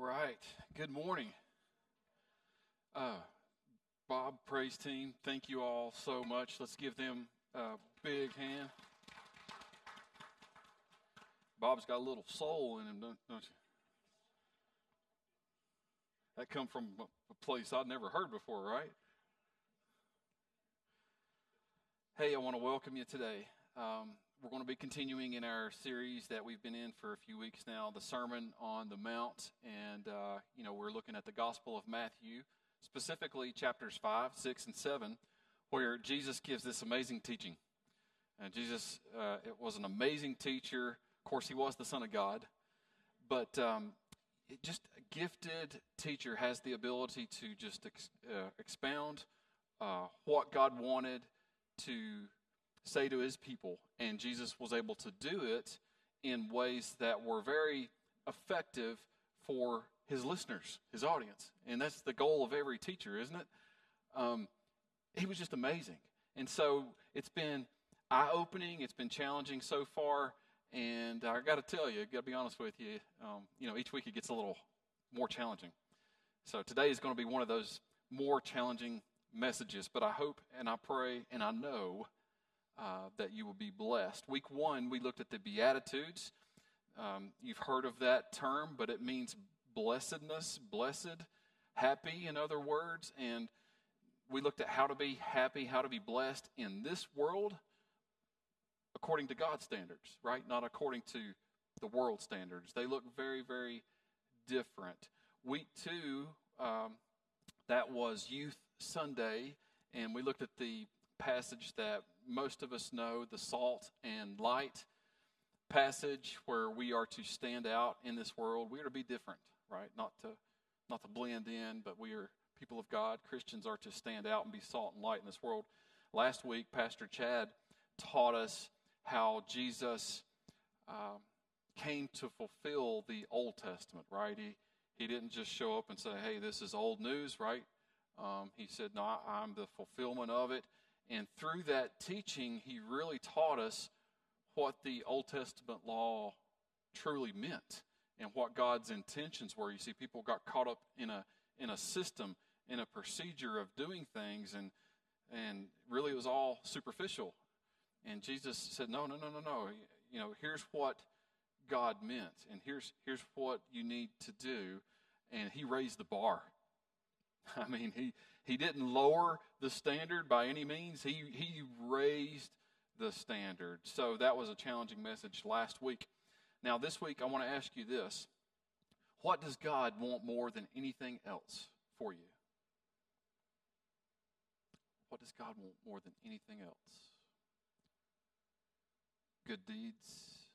right. Good morning. Uh, Bob, praise team, thank you all so much. Let's give them a big hand. Bob's got a little soul in him, don't, don't you? That come from a place I'd never heard before, right? Hey, I want to welcome you today. Um, we're going to be continuing in our series that we've been in for a few weeks now, the Sermon on the Mount. And, uh, you know, we're looking at the Gospel of Matthew, specifically chapters 5, 6, and 7, where Jesus gives this amazing teaching. And Jesus uh, it was an amazing teacher. Of course, he was the Son of God. But um, just a gifted teacher has the ability to just ex- uh, expound uh, what God wanted to say to his people. And Jesus was able to do it in ways that were very effective for his listeners, his audience. And that's the goal of every teacher, isn't it? Um, he was just amazing. And so it's been eye opening, it's been challenging so far. And I got to tell you, got to be honest with you, um, you know, each week it gets a little more challenging. So today is going to be one of those more challenging messages, but I hope and I pray and I know uh, that you will be blessed. Week one, we looked at the Beatitudes. Um, you've heard of that term, but it means blessedness, blessed, happy, in other words. And we looked at how to be happy, how to be blessed in this world according to God's standards, right? Not according to the world standards. They look very, very different. Week two, um, that was Youth Sunday, and we looked at the passage that most of us know, the salt and light passage, where we are to stand out in this world. We are to be different, right? Not to not to blend in, but we are people of God. Christians are to stand out and be salt and light in this world. Last week, Pastor Chad taught us how Jesus um, came to fulfill the Old Testament, right? He, he didn't just show up and say, hey, this is old news, right? Um, he said, no, I'm the fulfillment of it. And through that teaching, he really taught us what the Old Testament law truly meant and what God's intentions were. You see, people got caught up in a in a system, in a procedure of doing things, and and really it was all superficial. And Jesus said, No, no, no, no, no. You know, here's what God meant, and here's here's what you need to do. And he raised the bar. I mean, he he didn't lower the standard by any means. He, he raised the standard. So that was a challenging message last week. Now, this week, I want to ask you this What does God want more than anything else for you? What does God want more than anything else? Good deeds,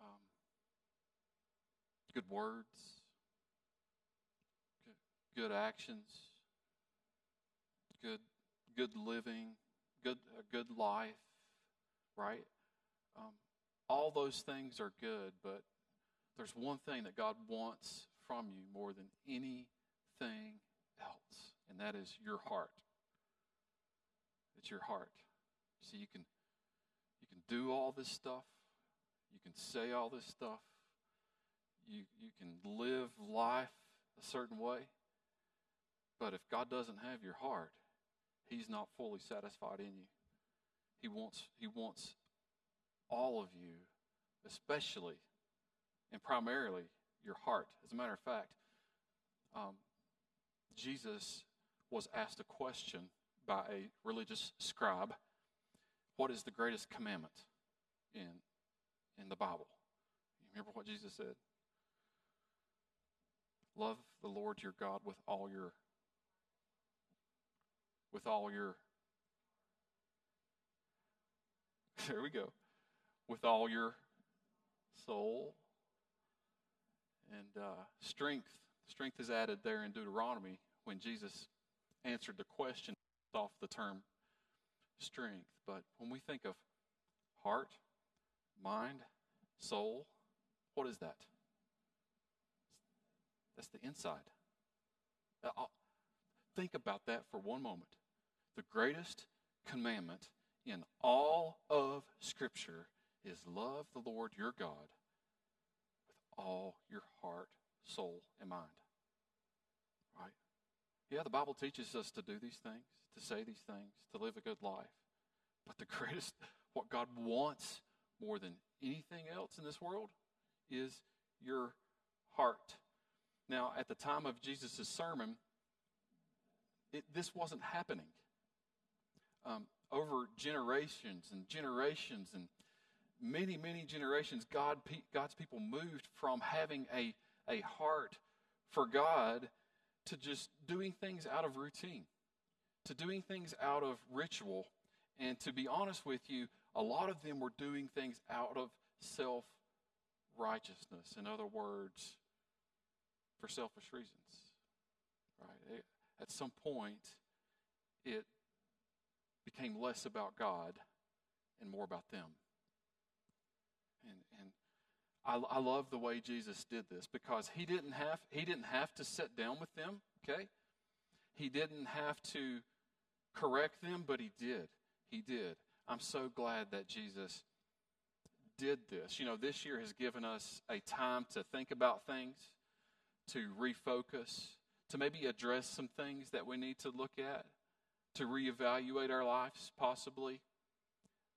um, good words, good actions, good good living, good a good life, right? Um, all those things are good, but there's one thing that God wants from you more than anything else, and that is your heart. It's your heart. See, you can you can do all this stuff, you can say all this stuff, you you can live life a certain way, but if God doesn't have your heart, He's not fully satisfied in you. He wants, he wants all of you, especially and primarily your heart. As a matter of fact, um, Jesus was asked a question by a religious scribe What is the greatest commandment in, in the Bible? You remember what Jesus said? Love the Lord your God with all your with all your there we go with all your soul and uh, strength. Strength is added there in deuteronomy when jesus answered the question off the term strength. But when we think of heart mind soul what is that? That's the inside. Uh, think about that for one moment the greatest commandment in all of Scripture is love the Lord your God with all your heart, soul, and mind. Right? Yeah, the Bible teaches us to do these things, to say these things, to live a good life. But the greatest, what God wants more than anything else in this world is your heart. Now, at the time of Jesus' sermon, it, this wasn't happening. Um, over generations and generations and many, many generations, God, God's people moved from having a, a heart for God to just doing things out of routine, to doing things out of ritual. And to be honest with you, a lot of them were doing things out of self righteousness. In other words, for selfish reasons. Right? At some point, it became less about God and more about them. And, and I, I love the way Jesus did this because he didn't have he didn't have to sit down with them. Okay, he didn't have to correct them, but he did. He did. I'm so glad that Jesus did this. You know, this year has given us a time to think about things, to refocus, to maybe address some things that we need to look at, to reevaluate our lives, possibly.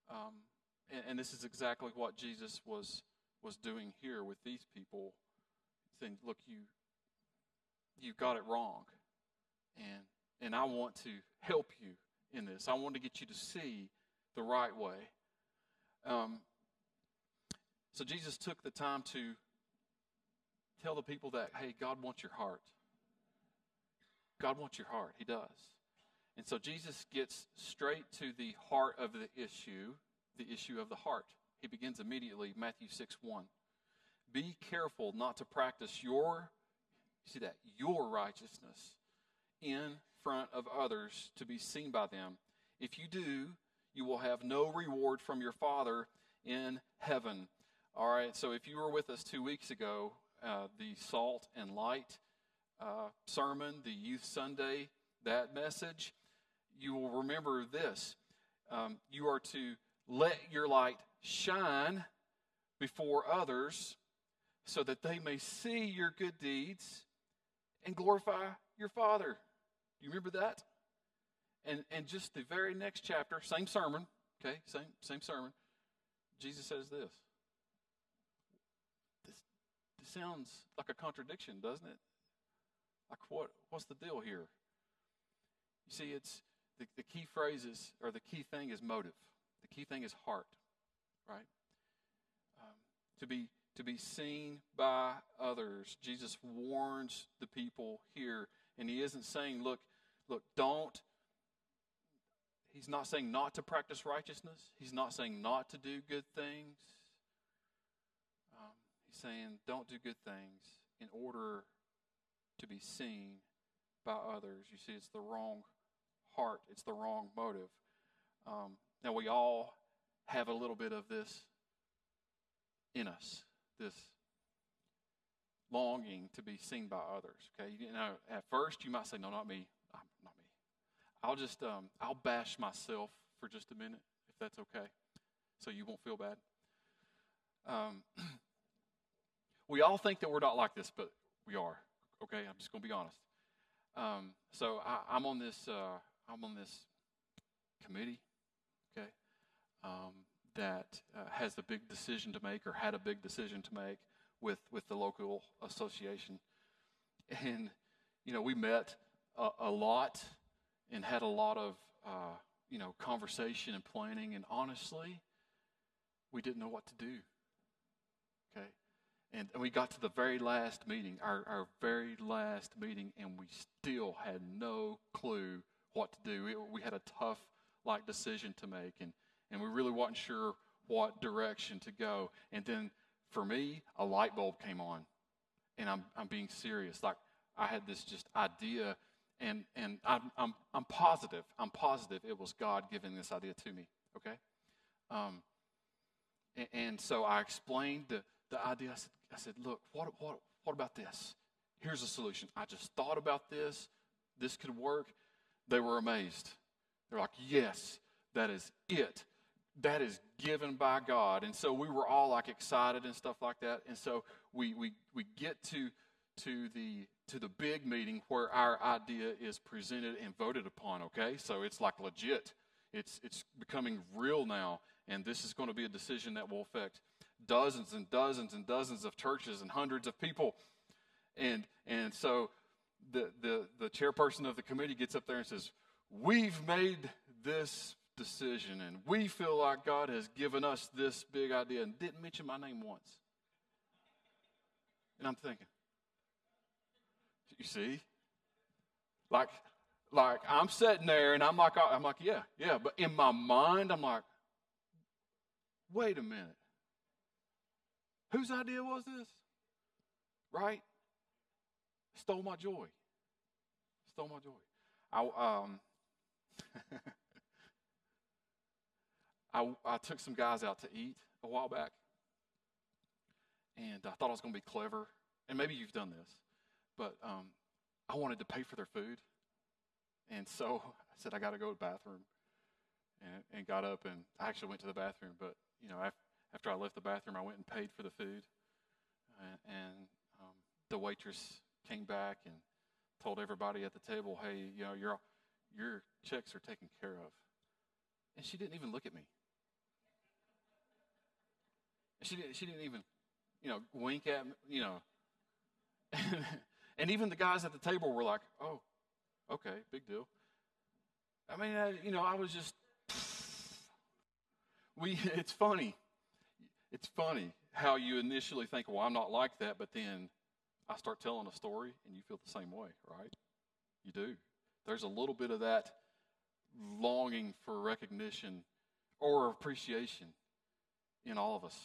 Um, and, and, this is exactly what Jesus was was doing here with these people, saying, "Look, you you got it wrong, and and I want to help you in this. I want to get you to see the right way." Um, so Jesus took the time to tell the people that, "Hey, God wants your heart. God wants your heart. He does." And so Jesus gets straight to the heart of the issue, the issue of the heart. He begins immediately, Matthew 6 1. Be careful not to practice your, see that, your righteousness in front of others to be seen by them. If you do, you will have no reward from your Father in heaven. All right, so if you were with us two weeks ago, uh, the Salt and Light uh, sermon, the Youth Sunday, that message, you will remember this. Um, you are to let your light shine before others so that they may see your good deeds and glorify your Father. You remember that? And, and just the very next chapter, same sermon, okay, same, same sermon, Jesus says this. This, this sounds like a contradiction, doesn't it? Like what, what's the deal here? You see, it's the, the key phrases or the key thing is motive. The key thing is heart, right? Um, to be to be seen by others. Jesus warns the people here, and he isn't saying, "Look, look, don't." He's not saying not to practice righteousness. He's not saying not to do good things. Um, he's saying don't do good things in order to be seen by others. You see, it's the wrong heart, it's the wrong motive. Um, now, we all have a little bit of this in us, this longing to be seen by others. Okay, you know, at first you might say, "No, not me, not me." I'll just, um, I'll bash myself for just a minute, if that's okay, so you won't feel bad. Um, we all think that we're not like this, but we are. Okay, I'm just going to be honest. Um, so I, am on this. Uh, I'm on this committee, okay, um, that uh, has a big decision to make or had a big decision to make with, with the local association. And, you know, we met a, a lot and had a lot of, uh, you know, conversation and planning. And honestly, we didn't know what to do. Okay. And, and we got to the very last meeting, our, our very last meeting, and we still had no clue what to do. We, we had a tough like decision to make, and, and we really wasn't sure what direction to go. And then for me, a light bulb came on, and I'm I'm being serious. Like I had this just idea, and and I'm I'm I'm positive. I'm positive it was God giving this idea to me. Okay, um, and, and so I explained the the idea. I said I said, look, what what what about this? Here's a solution. I just thought about this. This could work. They were amazed. They're like, Yes, that is it. that is given by God. And so we were all like excited and stuff like that. And so we, we, we get to, to, the, to the big meeting where our idea is presented and voted upon, okay? So it's like legit. It's, it's becoming real now. And this is going to be a decision that will affect dozens and dozens and dozens of churches and hundreds of people. And, and so the, the, the chairperson of the committee gets up there and says, We've made this decision, and we feel like God has given us this big idea and didn't mention my name once. And I'm thinking, you see? Like, like I'm sitting there and I'm like, I'm like, yeah, yeah. But in my mind, I'm like, wait a minute. Whose idea was this? Right? Stole my joy. Stole my joy. I um I, I took some guys out to eat a while back, and I thought I was going to be clever. And maybe you've done this, but um, I wanted to pay for their food, and so I said I got to go to the bathroom, and, and got up and I actually went to the bathroom. But you know, after, after I left the bathroom, I went and paid for the food, and, and um, the waitress came back and told everybody at the table, "Hey, you know, your your checks are taken care of." And she didn't even look at me. She didn't, she didn't even, you know, wink at me, you know. and even the guys at the table were like, oh, okay, big deal. I mean, I, you know, I was just, we, it's funny. It's funny how you initially think, well, I'm not like that, but then I start telling a story and you feel the same way, right? You do. There's a little bit of that longing for recognition or appreciation in all of us.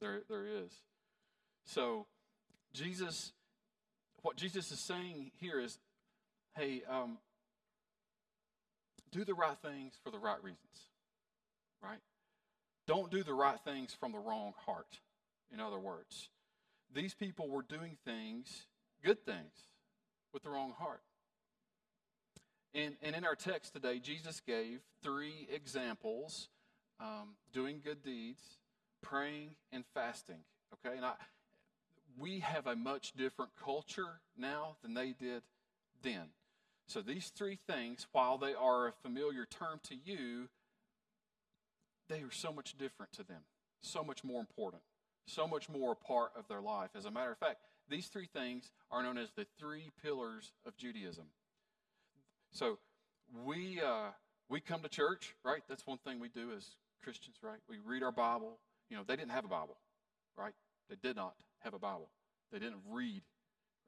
There, there is. So, Jesus, what Jesus is saying here is, hey, um, do the right things for the right reasons, right? Don't do the right things from the wrong heart, in other words. These people were doing things, good things, with the wrong heart. And, and in our text today, Jesus gave three examples um, doing good deeds, praying, and fasting. Okay, and I, we have a much different culture now than they did then. So these three things, while they are a familiar term to you, they are so much different to them, so much more important, so much more a part of their life. As a matter of fact, these three things are known as the three pillars of Judaism. So we uh, we come to church, right? That's one thing we do as Christians, right? We read our Bible, you know, they didn't have a Bible, right? They did not have a Bible. They didn't read,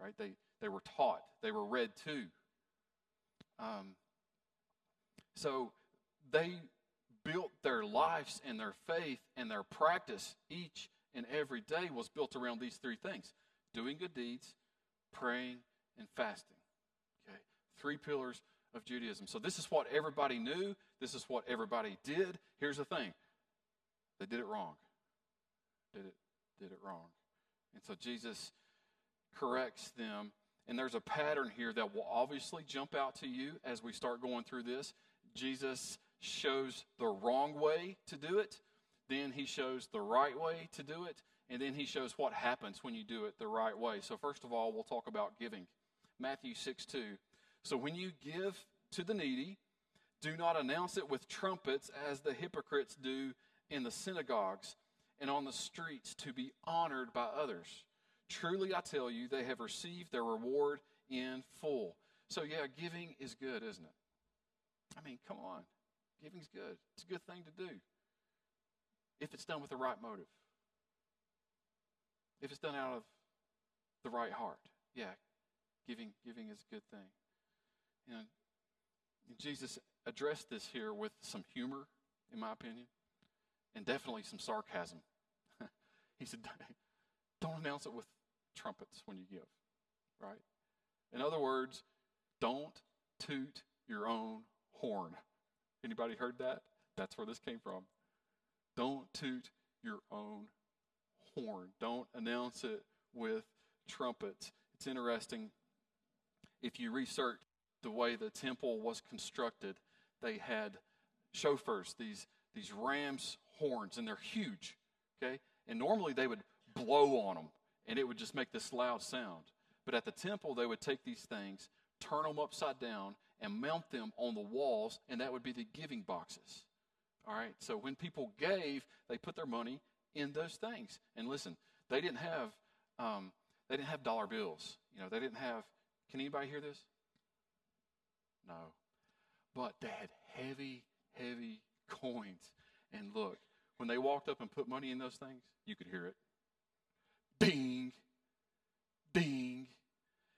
right? They, they were taught, they were read to. Um, so they built their lives and their faith and their practice each and every day was built around these three things doing good deeds, praying, and fasting. Okay? Three pillars of Judaism. So this is what everybody knew, this is what everybody did. Here's the thing they did it wrong did it, did it wrong. And so Jesus corrects them. And there's a pattern here that will obviously jump out to you as we start going through this. Jesus shows the wrong way to do it, then he shows the right way to do it, and then he shows what happens when you do it the right way. So, first of all, we'll talk about giving. Matthew 6 2. So, when you give to the needy, do not announce it with trumpets as the hypocrites do in the synagogues and on the streets to be honored by others. Truly, I tell you, they have received their reward in full. So, yeah, giving is good, isn't it? I mean, come on. Giving's good. It's a good thing to do if it's done with the right motive, if it's done out of the right heart. Yeah, giving, giving is a good thing. Know, Jesus addressed this here with some humor, in my opinion and definitely some sarcasm. he said, Don't announce it with trumpets when you give, right? In other words, don't toot your own horn. Anybody heard that? That's where this came from. Don't toot your own horn. Don't announce it with trumpets. It's interesting. If you research the way the temple was constructed, they had shofars, these, these ram's horns, and they're huge. Okay? And normally they would blow on them, and it would just make this loud sound. But at the temple, they would take these things, turn them upside down, and mount them on the walls, and that would be the giving boxes. All right? So when people gave, they put their money in those things. And listen, they didn't have um, they didn't have dollar bills. You know, they didn't have. Can anybody hear this? No, but they had heavy, heavy coins. And look, when they walked up and put money in those things, you could hear it. Ding, ding.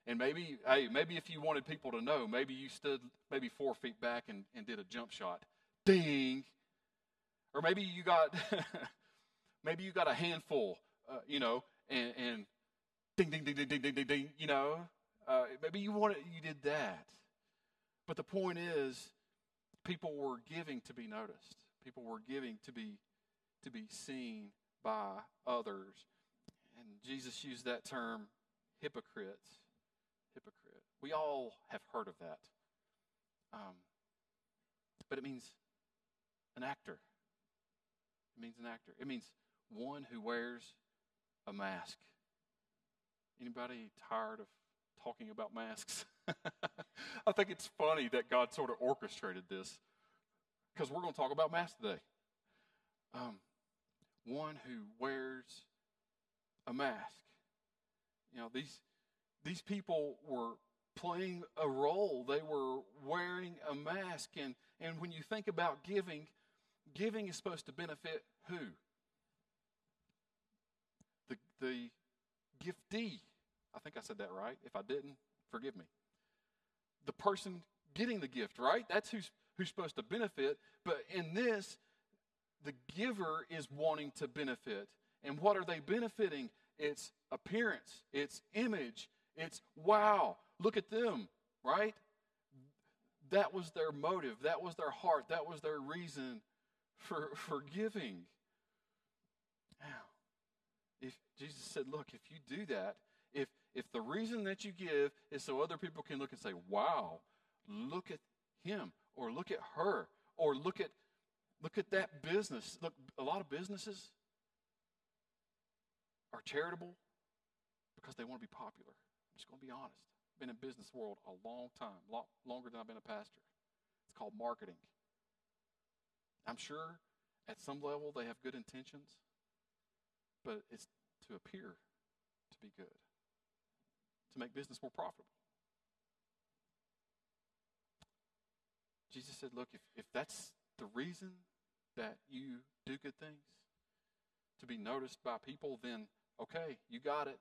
And maybe, hey, maybe if you wanted people to know, maybe you stood maybe four feet back and, and did a jump shot. Ding. Or maybe you got maybe you got a handful, uh, you know, and, and ding, ding, ding, ding, ding, ding, ding, ding, you know. Uh, maybe you wanted, you did that. But the point is, people were giving to be noticed. People were giving to be to be seen by others. And Jesus used that term, hypocrites. Hypocrite. We all have heard of that. Um, but it means an actor. It means an actor. It means one who wears a mask. Anybody tired of talking about masks? I think it's funny that God sort of orchestrated this because we're going to talk about masks today. Um, one who wears a mask. You know, these, these people were playing a role. They were wearing a mask. And, and when you think about giving, giving is supposed to benefit who? The, the giftee. I think I said that right. If I didn't, forgive me. The person getting the gift, right? That's who's, who's supposed to benefit. But in this, the giver is wanting to benefit. And what are they benefiting? It's appearance, it's image, it's wow, look at them, right? That was their motive, that was their heart, that was their reason for, for giving. Now, if Jesus said, look, if you do that, if if the reason that you give is so other people can look and say, wow, look at him, or look at her, or look at look at that business. Look, a lot of businesses are charitable because they want to be popular. I'm just going to be honest. Been in business world a long time, lot longer than I've been a pastor. It's called marketing. I'm sure at some level they have good intentions, but it's to appear to be good, to make business more profitable. Jesus said, Look, if, if that's the reason that you do good things, to be noticed by people, then okay, you got it.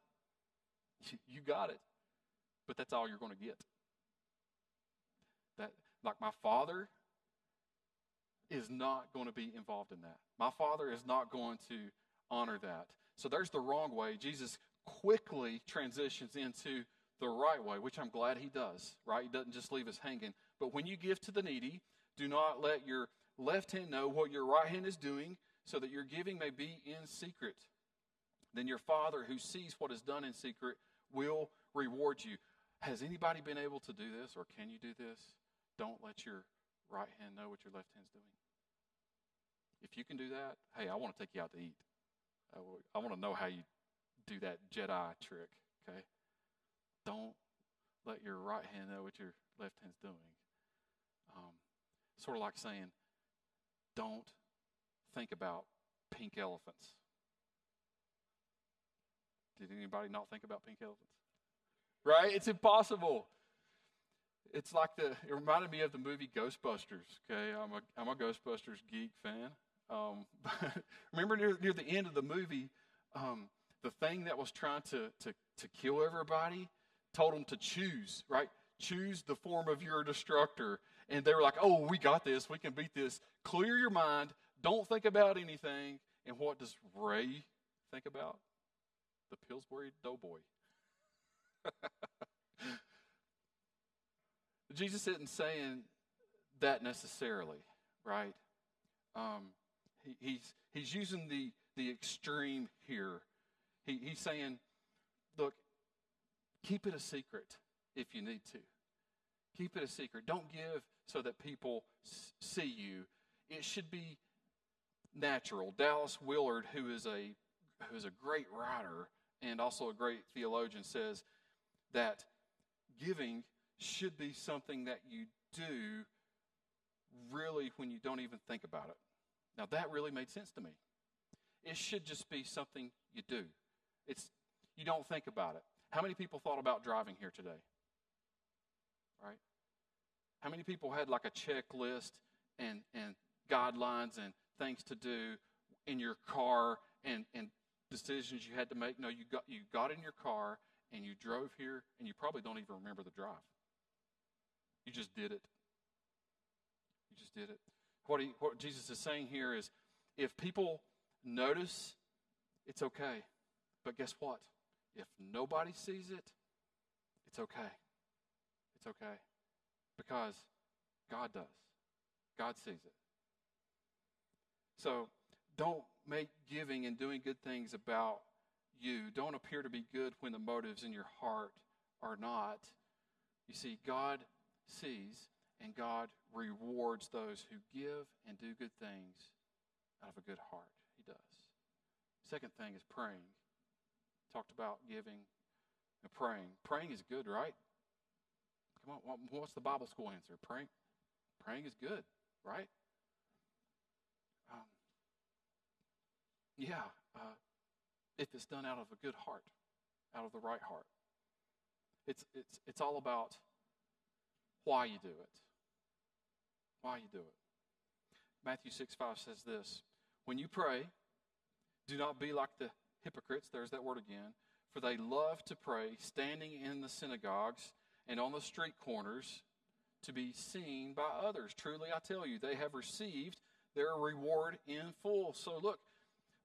You got it. But that's all you're going to get. That like my father is not going to be involved in that. My father is not going to honor that. So there's the wrong way. Jesus quickly transitions into the right way, which I'm glad he does, right? He doesn't just leave us hanging. But when you give to the needy, do not let your left hand know what your right hand is doing, so that your giving may be in secret. Then your Father who sees what is done in secret will reward you. Has anybody been able to do this, or can you do this? Don't let your right hand know what your left hand's doing. If you can do that, hey, I want to take you out to eat. I want to know how you do that Jedi trick, okay? Don't let your right hand know what your left hand's doing. Um, sort of like saying, don't think about pink elephants. Did anybody not think about pink elephants? Right? It's impossible. It's like the, it reminded me of the movie Ghostbusters. Okay, I'm a, I'm a Ghostbusters geek fan. Um, remember near, near the end of the movie, um, the thing that was trying to, to, to kill everybody told them to choose, right? Choose the form of your destructor. And they were like, oh, we got this. We can beat this. Clear your mind. Don't think about anything. And what does Ray think about? The Pillsbury Doughboy. Jesus isn't saying that necessarily, right? Um, he, he's, he's using the, the extreme here. He, he's saying, look, keep it a secret if you need to. Keep it a secret. Don't give so that people see you. It should be natural. Dallas Willard, who is a who is a great writer and also a great theologian, says that giving should be something that you do really when you don't even think about it. Now that really made sense to me. It should just be something you do. It's you don't think about it. How many people thought about driving here today? Right? How many people had like a checklist and, and guidelines and things to do in your car and, and decisions you had to make? No, you got, you got in your car and you drove here and you probably don't even remember the drive. You just did it. You just did it. What, he, what Jesus is saying here is if people notice, it's okay. But guess what? If nobody sees it, it's okay. It's okay. Because God does. God sees it. So don't make giving and doing good things about you. Don't appear to be good when the motives in your heart are not. You see, God sees and God rewards those who give and do good things out of a good heart. He does. Second thing is praying. Talked about giving and praying. Praying is good, right? Come on, what's the Bible school answer? Praying, praying is good, right? Um, yeah, uh, if it's done out of a good heart, out of the right heart. It's, it's, it's all about why you do it. Why you do it. Matthew 6 5 says this When you pray, do not be like the hypocrites, there's that word again, for they love to pray standing in the synagogues and on the street corners to be seen by others. Truly, I tell you, they have received their reward in full. So, look,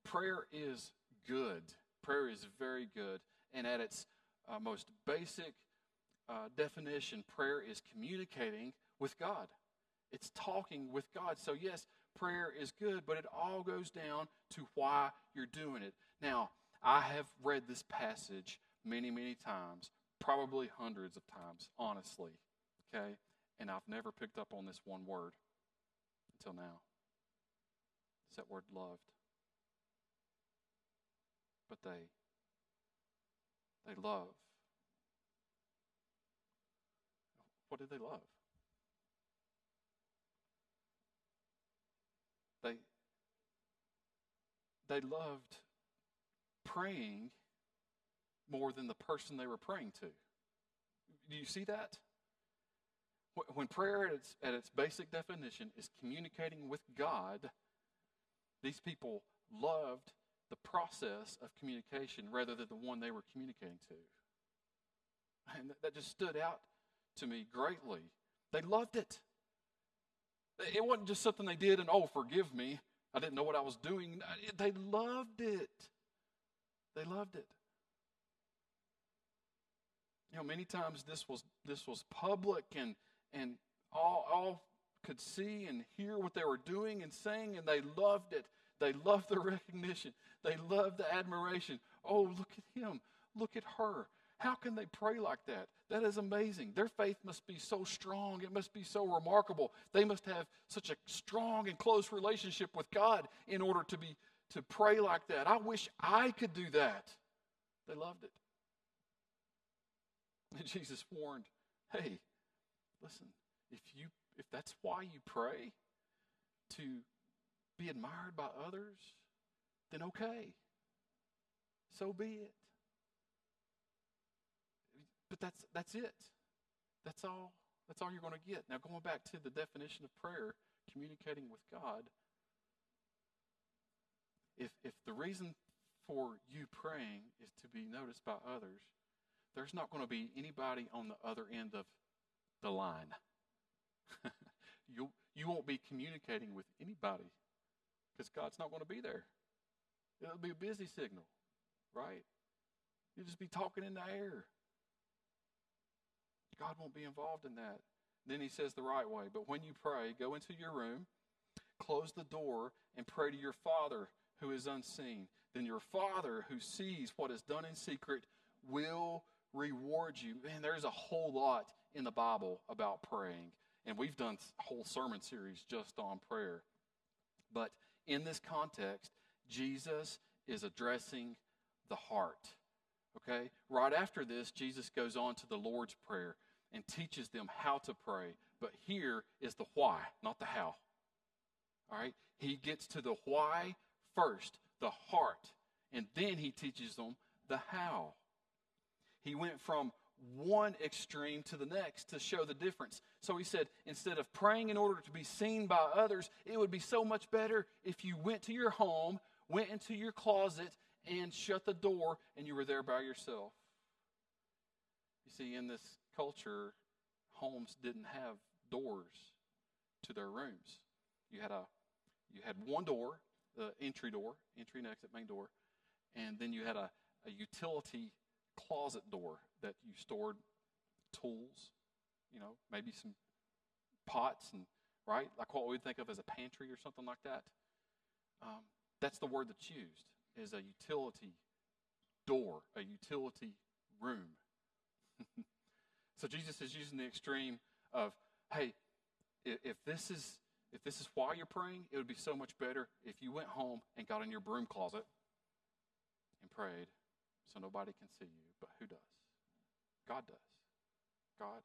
prayer is good. Prayer is very good. And at its uh, most basic uh, definition, prayer is communicating with God. It's talking with God. So, yes, prayer is good, but it all goes down to why you're doing it. Now, I have read this passage many, many times, probably hundreds of times, honestly. Okay? And I've never picked up on this one word until now. It's that word loved. But they they love. What did they love? They they loved praying more than the person they were praying to. Do you see that? When prayer at its, at its basic definition is communicating with God, these people loved the process of communication rather than the one they were communicating to. And that just stood out to me greatly. They loved it. It wasn't just something they did and, oh, forgive me. I didn't know what I was doing. They loved it. They loved it. You know, many times this was this was public and and all all could see and hear what they were doing and saying, and they loved it. They loved the recognition. They loved the admiration. Oh, look at him. Look at her. How can they pray like that? That is amazing. Their faith must be so strong. It must be so remarkable. They must have such a strong and close relationship with God in order to be to pray like that. I wish I could do that. They loved it. And Jesus warned, hey, listen, if you if that's why you pray to be admired by others, then okay. So be it. But that's that's it. That's all that's all you're going to get. Now going back to the definition of prayer, communicating with God, if if the reason for you praying is to be noticed by others, there's not going to be anybody on the other end of the line. you you won't be communicating with anybody because God's not going to be there. It'll be a busy signal, right? You'll just be talking in the air. God won't be involved in that. Then he says the right way. But when you pray, go into your room, close the door, and pray to your Father who is unseen. Then your Father who sees what is done in secret will reward you. Man, there's a whole lot in the Bible about praying. And we've done a whole sermon series just on prayer. But in this context, Jesus is addressing the heart. Okay? Right after this, Jesus goes on to the Lord's Prayer and teaches them how to pray. But here is the why, not the how. All right? He gets to the why first, the heart, and then he teaches them the how. He went from one extreme to the next to show the difference. So he said, instead of praying in order to be seen by others, it would be so much better if you went to your home, went into your closet, and shut the door, and you were there by yourself. You see, in this culture, homes didn't have doors to their rooms. You had a you had one door, the entry door, entry and exit main door, and then you had a, a utility closet door that you stored tools, you know, maybe some pots and right, like what we would think of as a pantry or something like that. Um, that's the word that's used is a utility door, a utility room. so Jesus is using the extreme of, hey, if this is if this is why you're praying, it would be so much better if you went home and got in your broom closet and prayed so nobody can see you. But who does? God does. God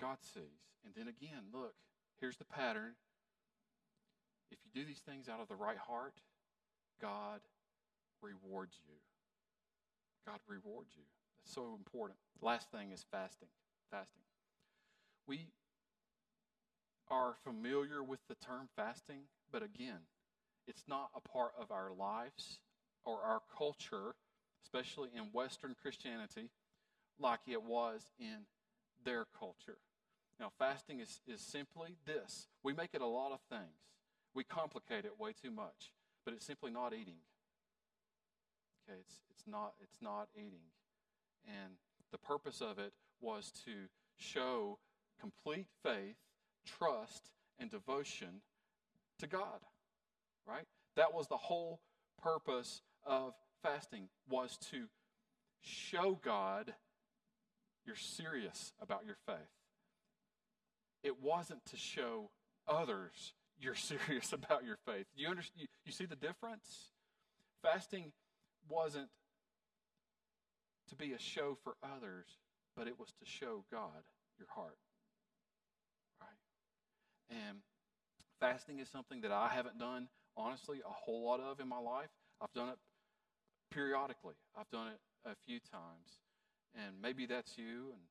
God sees. And then again, look, here's the pattern. If you do these things out of the right heart, God rewards you. God rewards you. So important. Last thing is fasting. Fasting. We are familiar with the term fasting, but again, it's not a part of our lives or our culture, especially in Western Christianity, like it was in their culture. Now, fasting is, is simply this we make it a lot of things, we complicate it way too much, but it's simply not eating. Okay, it's, it's, not, it's not eating. And the purpose of it was to show complete faith, trust, and devotion to God. Right? That was the whole purpose of fasting was to show God you're serious about your faith. It wasn't to show others you're serious about your faith. Do you understand? You, you see the difference? Fasting wasn't to be a show for others, but it was to show God your heart. Right? And fasting is something that I haven't done, honestly, a whole lot of in my life. I've done it periodically, I've done it a few times. And maybe that's you, and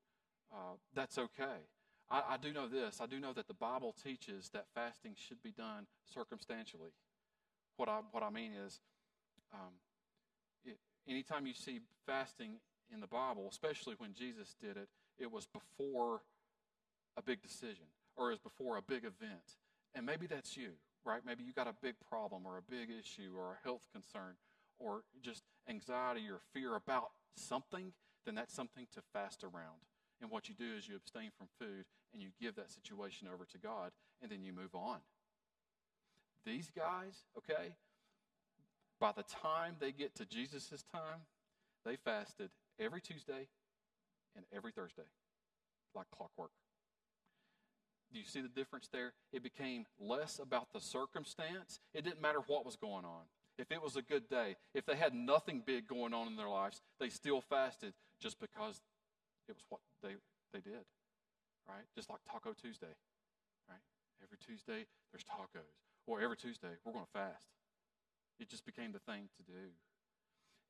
uh, that's okay. I, I do know this I do know that the Bible teaches that fasting should be done circumstantially. What I, what I mean is, um, anytime you see fasting in the Bible, especially when Jesus did it, it was before a big decision or is before a big event. And maybe that's you, right? Maybe you got a big problem or a big issue or a health concern or just anxiety or fear about something, then that's something to fast around. And what you do is you abstain from food and you give that situation over to God and then you move on. These guys, okay, by the time they get to Jesus' time, they fasted every Tuesday and every Thursday, like clockwork. Do you see the difference there? It became less about the circumstance. It didn't matter what was going on. If it was a good day, if they had nothing big going on in their lives, they still fasted just because it was what they, they did. Right? Just like Taco Tuesday. Right? Every Tuesday, there's tacos. Or every Tuesday, we're going to fast. It just became the thing to do.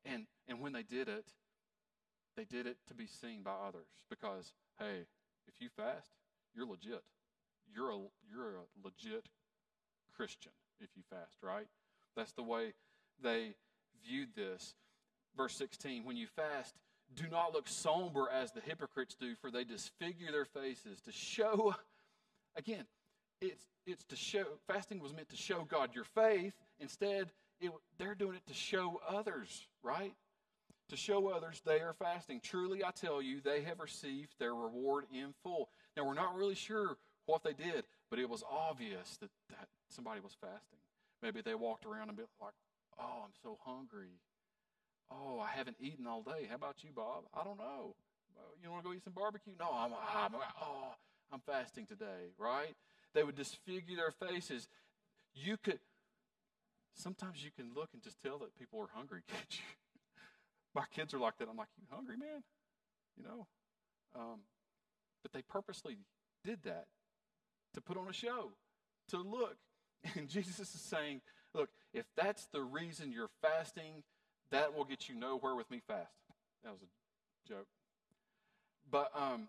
And, and when they did it, they did it to be seen by others because, hey, if you fast, you're legit. You're a, you're a legit Christian if you fast, right? That's the way they viewed this. Verse 16 When you fast, do not look somber as the hypocrites do, for they disfigure their faces to show, again, it's, it's to show, fasting was meant to show God your faith. Instead, it, they're doing it to show others, right? To show others they are fasting. Truly, I tell you, they have received their reward in full. Now, we're not really sure what they did, but it was obvious that, that somebody was fasting. Maybe they walked around and be like, oh, I'm so hungry. Oh, I haven't eaten all day. How about you, Bob? I don't know. You want to go eat some barbecue? No, I'm, I'm, oh, I'm fasting today, right? They would disfigure their faces. You could, sometimes you can look and just tell that people are hungry, can't you? My kids are like that. I'm like, you hungry, man? You know? Um, but they purposely did that to put on a show, to look. And Jesus is saying, look, if that's the reason you're fasting, that will get you nowhere with me fast. That was a joke. But um,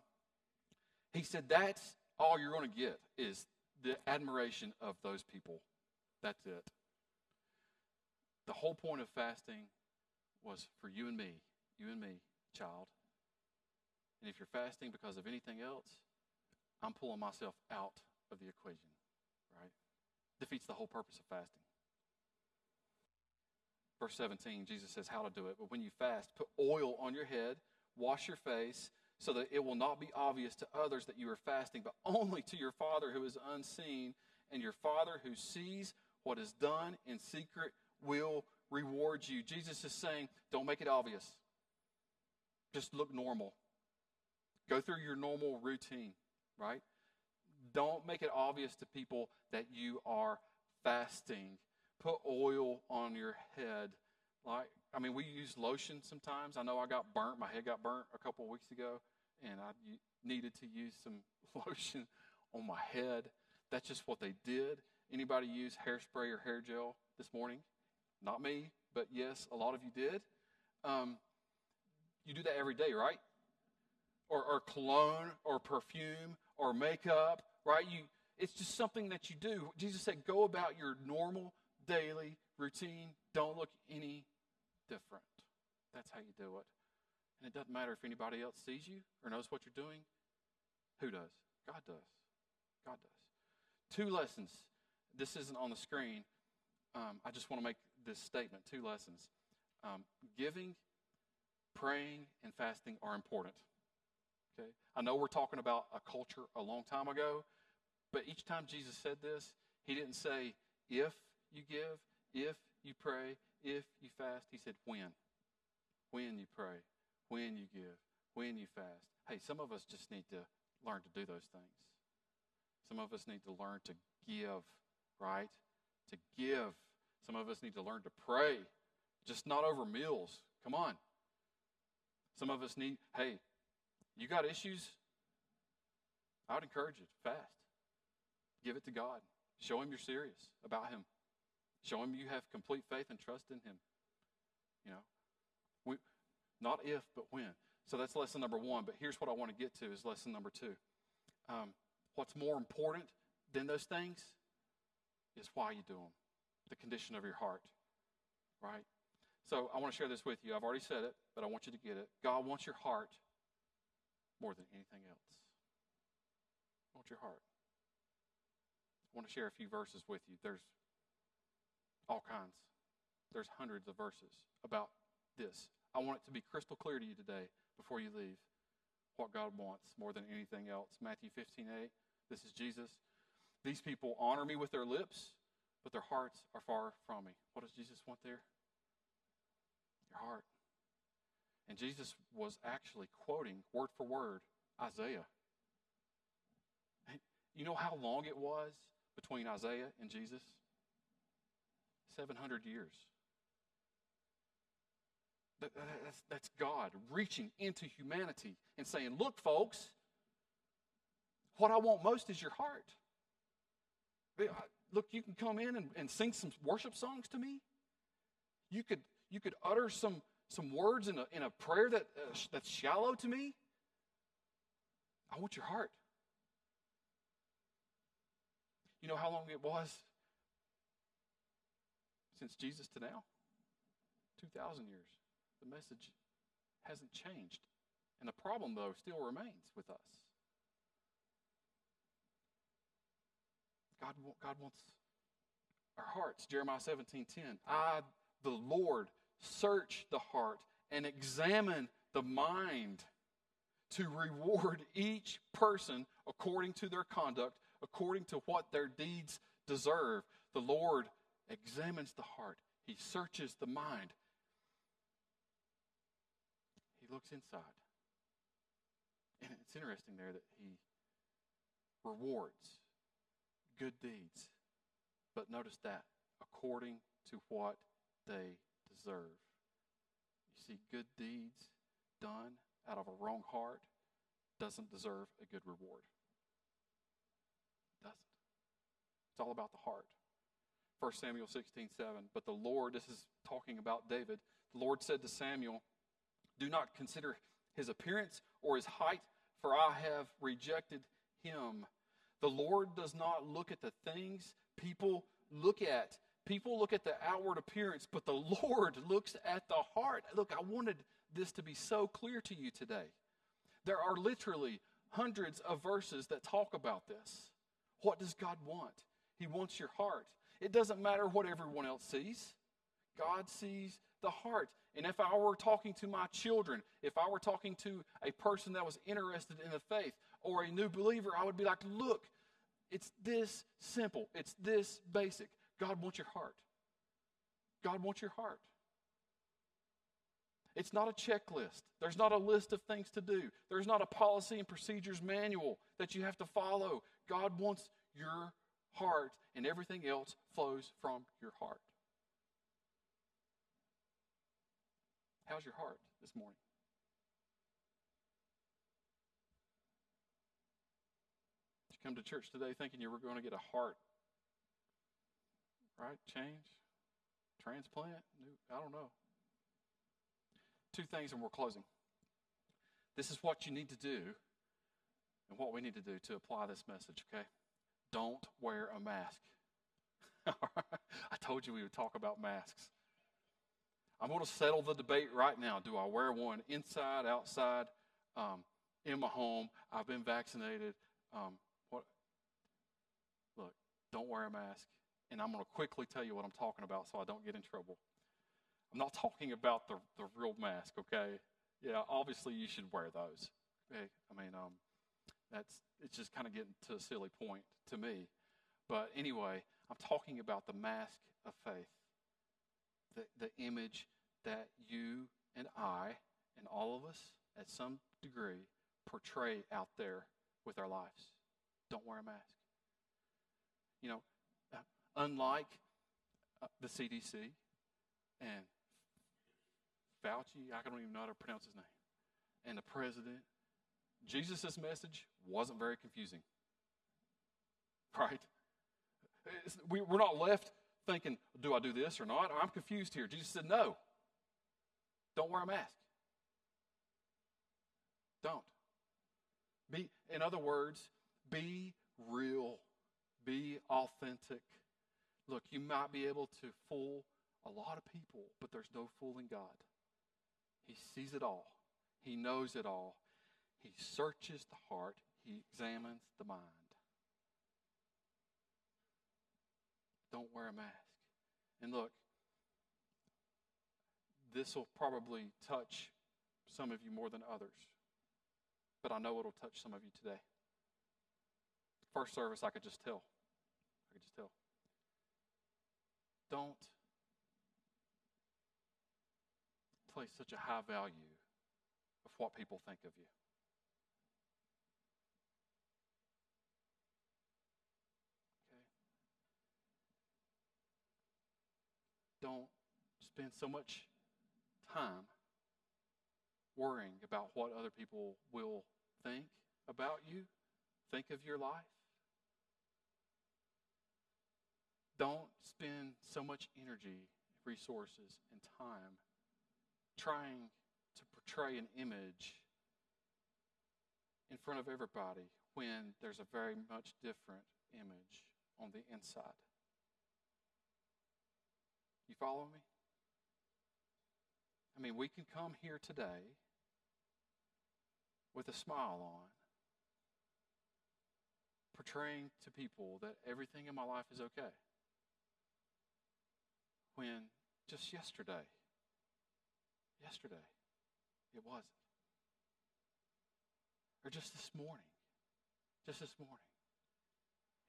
he said that's all you're going to get is the admiration of those people. That's it. The whole point of fasting was for you and me, you and me, child. And if you're fasting because of anything else, I'm pulling myself out of the equation, right? Defeats the whole purpose of fasting. Verse 17, Jesus says how to do it. But when you fast, put oil on your head, wash your face, so that it will not be obvious to others that you are fasting, but only to your Father who is unseen. And your Father who sees what is done in secret will reward you. Jesus is saying, don't make it obvious. Just look normal. Go through your normal routine, right? Don't make it obvious to people that you are fasting. Put oil on your head. Like, I mean, we use lotion sometimes. I know I got burnt. My head got burnt a couple weeks ago, and I needed to use some lotion on my head. That's just what they did. Anybody use hairspray or hair gel this morning? Not me, but yes, a lot of you did. Um, you do that every day, right? Or, or cologne, or perfume, or makeup, right? You, it's just something that you do. Jesus said, go about your normal daily routine. Don't look any different. That's how you do it. And it doesn't matter if anybody else sees you or knows what you're doing. Who does? God does. God does. Two lessons. This isn't on the screen. Um, I just want to make this statement two lessons. Um, giving, praying, and fasting are important. Okay? I know we're talking about a culture a long time ago, but each time Jesus said this, he didn't say, if you give, if you pray, if you fast. He said, when. When you pray, when you give, when you fast. Hey, some of us just need to learn to do those things. Some of us need to learn to give, right? To give. Some of us need to learn to pray, just not over meals. Come on. Some of us need, hey, you got issues? I would encourage you to fast. Give it to God. Show Him you're serious about Him. Show Him you have complete faith and trust in Him. You know, we, not if, but when. So that's lesson number one. But here's what I want to get to is lesson number two. Um, what's more important than those things is why you do them, the condition of your heart, right? So I want to share this with you. I've already said it, but I want you to get it. God wants your heart more than anything else. I want your heart. I want to share a few verses with you. There's all kinds. There's hundreds of verses about this. I want it to be crystal clear to you today before you leave what God wants more than anything else. Matthew 15, 8. This is Jesus. These people honor me with their lips, but their hearts are far from me. What does Jesus want there? Your heart. And Jesus was actually quoting word for word Isaiah. You know how long it was between Isaiah and Jesus? 700 years. That's, God reaching into humanity and saying, Look, folks, what I want most is your heart. Uh, Look, you can come in and, and sing some worship songs to me. You could, you could utter some, some words in a, in a prayer that, uh, that's shallow to me. I want your heart. You know how long it was since Jesus to now? 2,000 years. The message hasn't changed. And the problem, though, still remains with us. God, God wants our hearts. Jeremiah 17 10. I, the Lord, search the heart and examine the mind to reward each person according to their conduct, according to what their deeds deserve. The Lord examines the heart, He searches the mind, He looks inside. And it's interesting there that He rewards good deeds. But notice that according to what they deserve. You see, good deeds done out of a wrong heart doesn't deserve a good reward. It doesn't. It's all about the heart. 1 Samuel 16, 7. But the Lord, this is talking about David, the Lord said to Samuel, Do not consider his appearance or his height, for I have rejected him. The Lord does not look at the things people look at. People look at the outward appearance, but the Lord looks at the heart. Look, I wanted this to be so clear to you today. There are literally hundreds of verses that talk about this. What does God want? He wants your heart. It doesn't matter what everyone else sees. God sees the heart. And if I were talking to my children, if I were talking to a person that was interested in the faith or a new believer, I would be like, look, it's this simple, it's this basic. God wants your heart. God wants your heart. It's not a checklist. There's not a list of things to do. There's not a policy and procedures manual that you have to follow. God wants your heart, and everything else flows from your heart. How's your heart this morning? Come to church today thinking you were going to get a heart, right? Change? Transplant? I don't know. Two things, and we're closing. This is what you need to do and what we need to do to apply this message, okay? Don't wear a mask. I told you we would talk about masks. I'm going to settle the debate right now. Do I wear one inside, outside, um, in my home? I've been vaccinated. Um, don't wear a mask. And I'm going to quickly tell you what I'm talking about so I don't get in trouble. I'm not talking about the, the real mask, okay? Yeah, obviously you should wear those. Okay? I mean, um, that's it's just kind of getting to a silly point to me. But anyway, I'm talking about the mask of faith the, the image that you and I and all of us at some degree portray out there with our lives. Don't wear a mask. You know, uh, unlike uh, the CDC and Fauci, I don't even know how to pronounce his name, and the president, Jesus' message wasn't very confusing. Right? We're not left thinking, do I do this or not? I'm confused here. Jesus said, no. Don't wear a mask. Don't. Be, in other words, be real. Be authentic. Look, you might be able to fool a lot of people, but there's no fooling God. He sees it all. He knows it all. He searches the heart. He examines the mind. don't wear a mask. And look, this will probably touch some of you more than others, but I know it'll touch some of you today. First service, I could just tell. Could just tell. Don't place such a high value of what people think of you. Okay? don't spend so much time worrying about what other people will think about you, think of your life. Don't spend so much energy, resources, and time trying to portray an image in front of everybody when there's a very much different image on the inside. You follow me? I mean, we can come here today with a smile on, portraying to people that everything in my life is okay. When just yesterday, yesterday, it wasn't. Or just this morning, just this morning,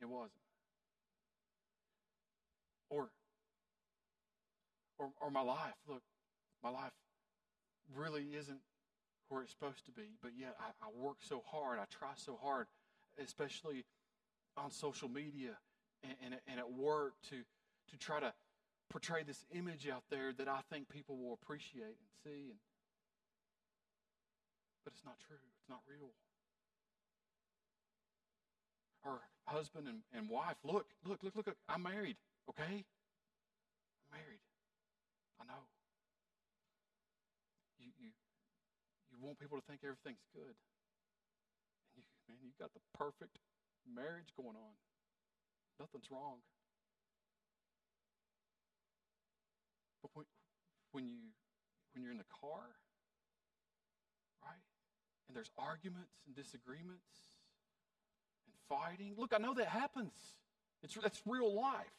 it wasn't. Or or, or my life. Look, my life really isn't where it's supposed to be, but yet I, I work so hard. I try so hard, especially on social media and, and, and at work to, to try to portray this image out there that I think people will appreciate and see. And, but it's not true, it's not real. Or husband and, and wife, look, look, look, look, look, I'm married, okay? I'm married. I know. You, you, you want people to think everything's good. And you, man, you've got the perfect marriage going on. Nothing's wrong. But when, when you when you're in the car, right? And there's arguments and disagreements and fighting. Look, I know that happens. It's that's real life.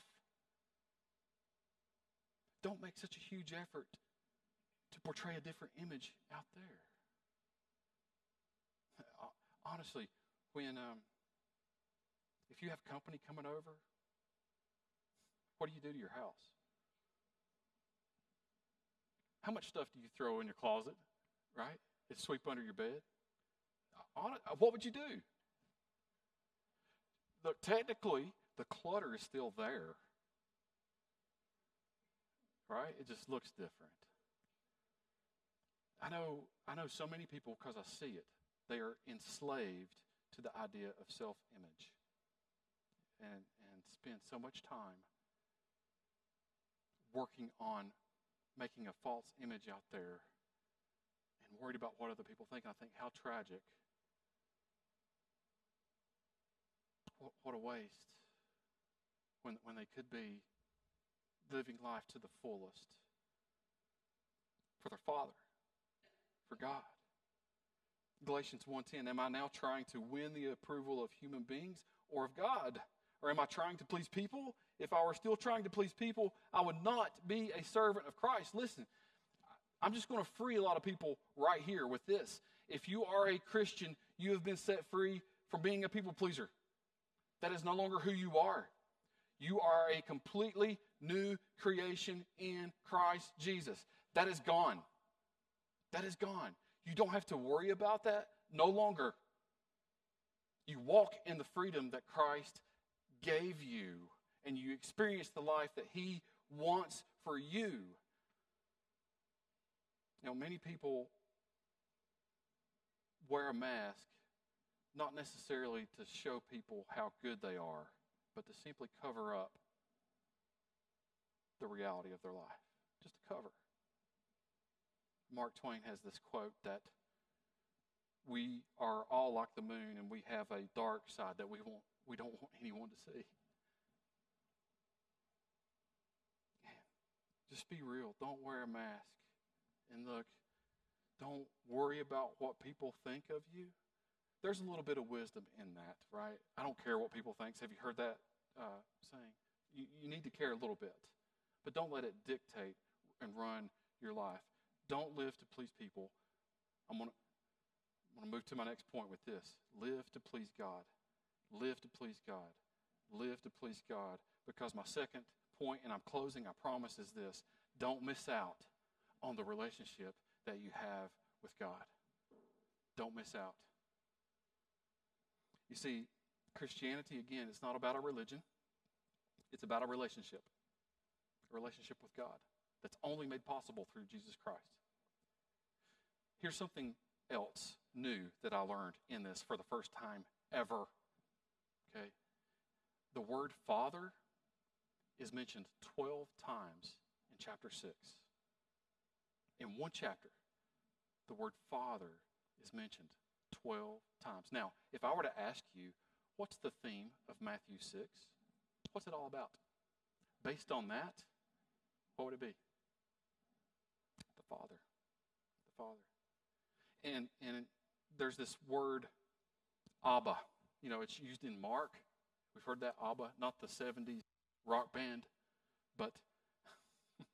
Don't make such a huge effort to portray a different image out there. Honestly, when um, if you have company coming over, what do you do to your house? How much stuff do you throw in your closet, right? It's sweep under your bed. What would you do? Look, technically, the clutter is still there, right? It just looks different. I know, I know so many people because I see it. They are enslaved to the idea of self-image, and and spend so much time working on making a false image out there and worried about what other people think. I think how tragic. What, what a waste when, when they could be living life to the fullest for their Father, for God. Galatians 1:10 Am I now trying to win the approval of human beings or of God? Or am I trying to please people? If I were still trying to please people, I would not be a servant of Christ. Listen, I'm just going to free a lot of people right here with this. If you are a Christian, you have been set free from being a people pleaser. That is no longer who you are. You are a completely new creation in Christ Jesus. That is gone. That is gone. You don't have to worry about that no longer. You walk in the freedom that Christ gave you, and you experience the life that He wants for you. Know, many people wear a mask not necessarily to show people how good they are, but to simply cover up the reality of their life. Just to cover. Mark Twain has this quote that we are all like the moon and we have a dark side that we won't we don't want anyone to see. Just be real. Don't wear a mask. And look, don't worry about what people think of you. There's a little bit of wisdom in that, right? I don't care what people think. Have you heard that uh, saying? You, you need to care a little bit, but don't let it dictate and run your life. Don't live to please people. I'm going to move to my next point with this. Live to please God. Live to please God. Live to please God. Because my second point, and I'm closing, I promise, is this don't miss out on the relationship that you have with God. Don't miss out. You see, Christianity, again, it's not about a religion, it's about a relationship. A relationship with God that's only made possible through Jesus Christ. Here's something else new that I learned in this for the first time ever Okay? The word Father is mentioned 12 times in chapter 6. In one chapter, the word Father is mentioned 12 times. Now, if I were to ask you, what's the theme of Matthew 6? What's it all about? Based on that, what would it be? The Father. The Father. And, and there's this word, Abba. You know, it's used in Mark. We've heard that ABBA, not the 70s rock band, but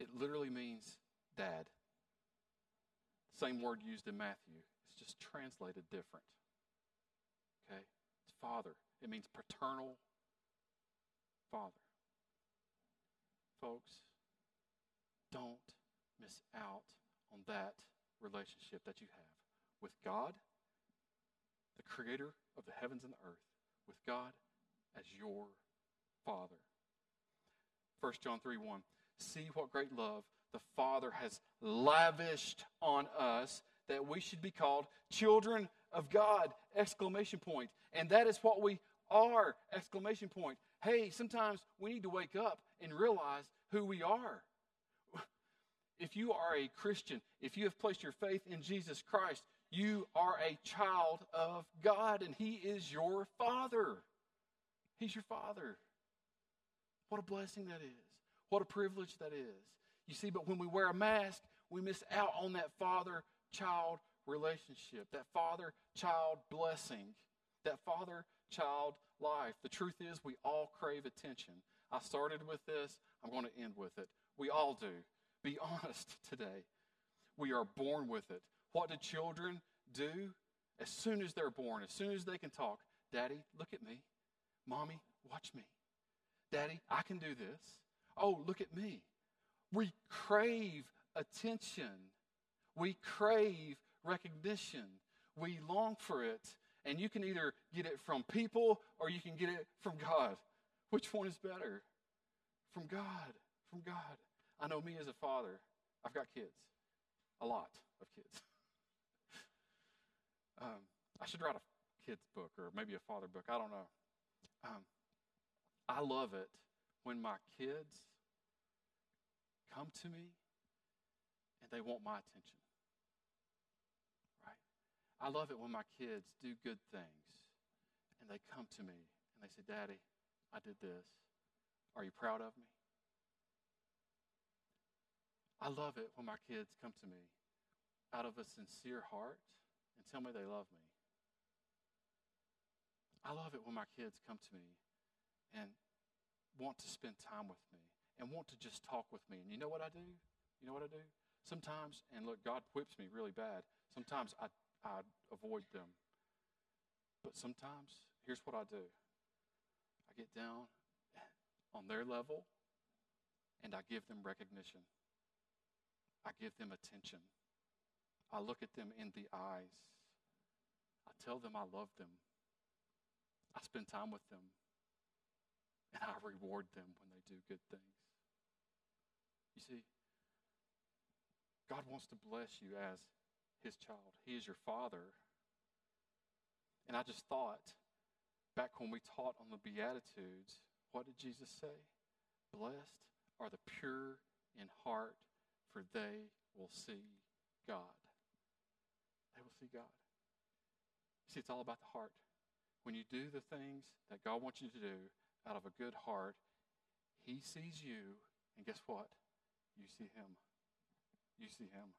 it literally means dad. Same word used in Matthew. It's just translated different. Okay? It's father. It means paternal father. Folks, don't miss out on that relationship that you have with God the creator of the heavens and the earth, with God as your Father. 1 John 3 1. See what great love the Father has lavished on us that we should be called children of God! Exclamation point. And that is what we are! Exclamation point. Hey, sometimes we need to wake up and realize who we are. If you are a Christian, if you have placed your faith in Jesus Christ, you are a child of God and He is your Father. He's your Father. What a blessing that is. What a privilege that is. You see, but when we wear a mask, we miss out on that father child relationship, that father child blessing, that father child life. The truth is, we all crave attention. I started with this, I'm going to end with it. We all do. Be honest today. We are born with it. What do children do? As soon as they're born, as soon as they can talk, Daddy, look at me. Mommy, watch me. Daddy, I can do this. Oh, look at me. We crave attention. We crave recognition. We long for it. And you can either get it from people or you can get it from God. Which one is better? From God. From God. I know me as a father, I've got kids, a lot of kids. um, I should write a kid's book or maybe a father book. I don't know. Um, I love it when my kids come to me and they want my attention. Right? I love it when my kids do good things and they come to me and they say, Daddy, I did this. Are you proud of me? I love it when my kids come to me out of a sincere heart and tell me they love me. I love it when my kids come to me and want to spend time with me and want to just talk with me. And you know what I do? You know what I do? Sometimes, and look, God whips me really bad. Sometimes I, I avoid them. But sometimes, here's what I do I get down on their level and I give them recognition. I give them attention. I look at them in the eyes. I tell them I love them. I spend time with them. And I reward them when they do good things. You see, God wants to bless you as his child. He is your father. And I just thought, back when we taught on the Beatitudes, what did Jesus say? Blessed are the pure in heart, for they will see God. They will see God. See, it's all about the heart. When you do the things that God wants you to do out of a good heart, He sees you, and guess what? you see Him. You see Him.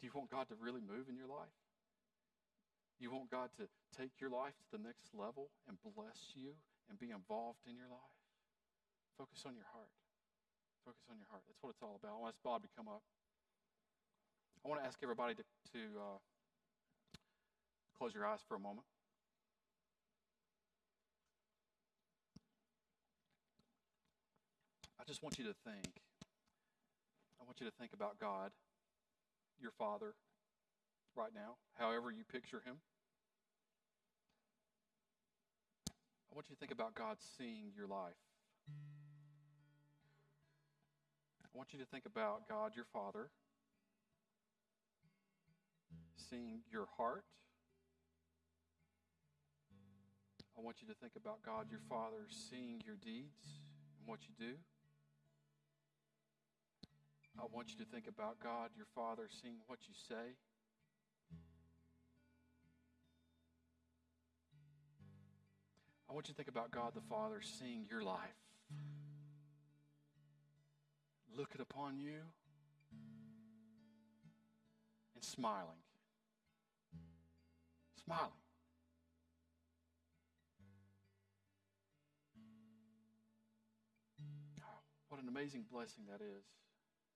Do you want God to really move in your life? You want God to take your life to the next level and bless you and be involved in your life? Focus on your heart. Focus on your heart. That's what it's all about. I want to ask Bob to come up. I want to ask everybody to, to uh, close your eyes for a moment. I just want you to think I want you to think about God, your Father, right now, however you picture Him. I want you to think about God seeing your life. I want you to think about God, your Father, seeing your heart. I want you to think about God, your Father, seeing your deeds and what you do. I want you to think about God, your Father, seeing what you say. I want you to think about God the Father seeing your life. Looking upon you and smiling. Smiling. what an amazing blessing that is.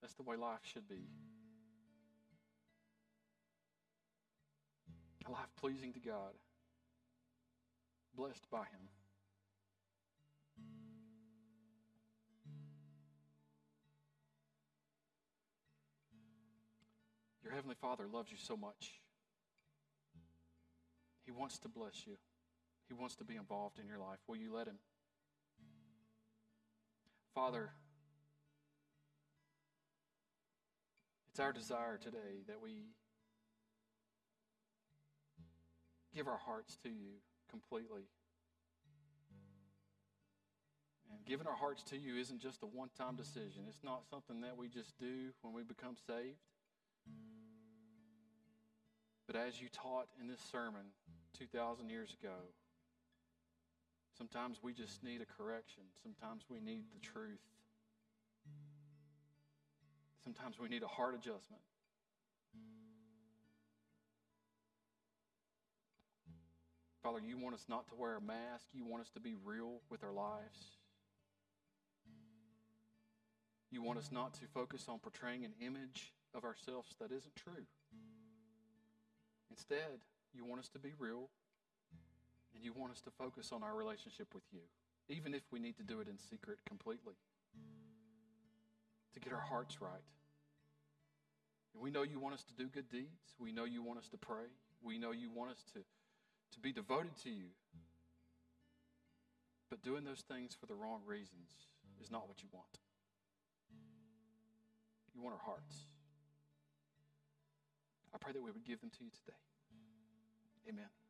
That's the way life should be. A life pleasing to God, blessed by Him. Your Heavenly Father loves you so much. He wants to bless you. He wants to be involved in your life. Will you let Him? Father, it's our desire today that we give our hearts to you completely. And giving our hearts to you isn't just a one time decision, it's not something that we just do when we become saved. But as you taught in this sermon 2,000 years ago, sometimes we just need a correction. Sometimes we need the truth. Sometimes we need a heart adjustment. Father, you want us not to wear a mask. You want us to be real with our lives. You want us not to focus on portraying an image of ourselves that isn't true. Instead, you want us to be real and you want us to focus on our relationship with you, even if we need to do it in secret completely, to get our hearts right. And we know you want us to do good deeds. We know you want us to pray. We know you want us to, to be devoted to you. But doing those things for the wrong reasons is not what you want. You want our hearts. I pray that we would give them to you today. Amen.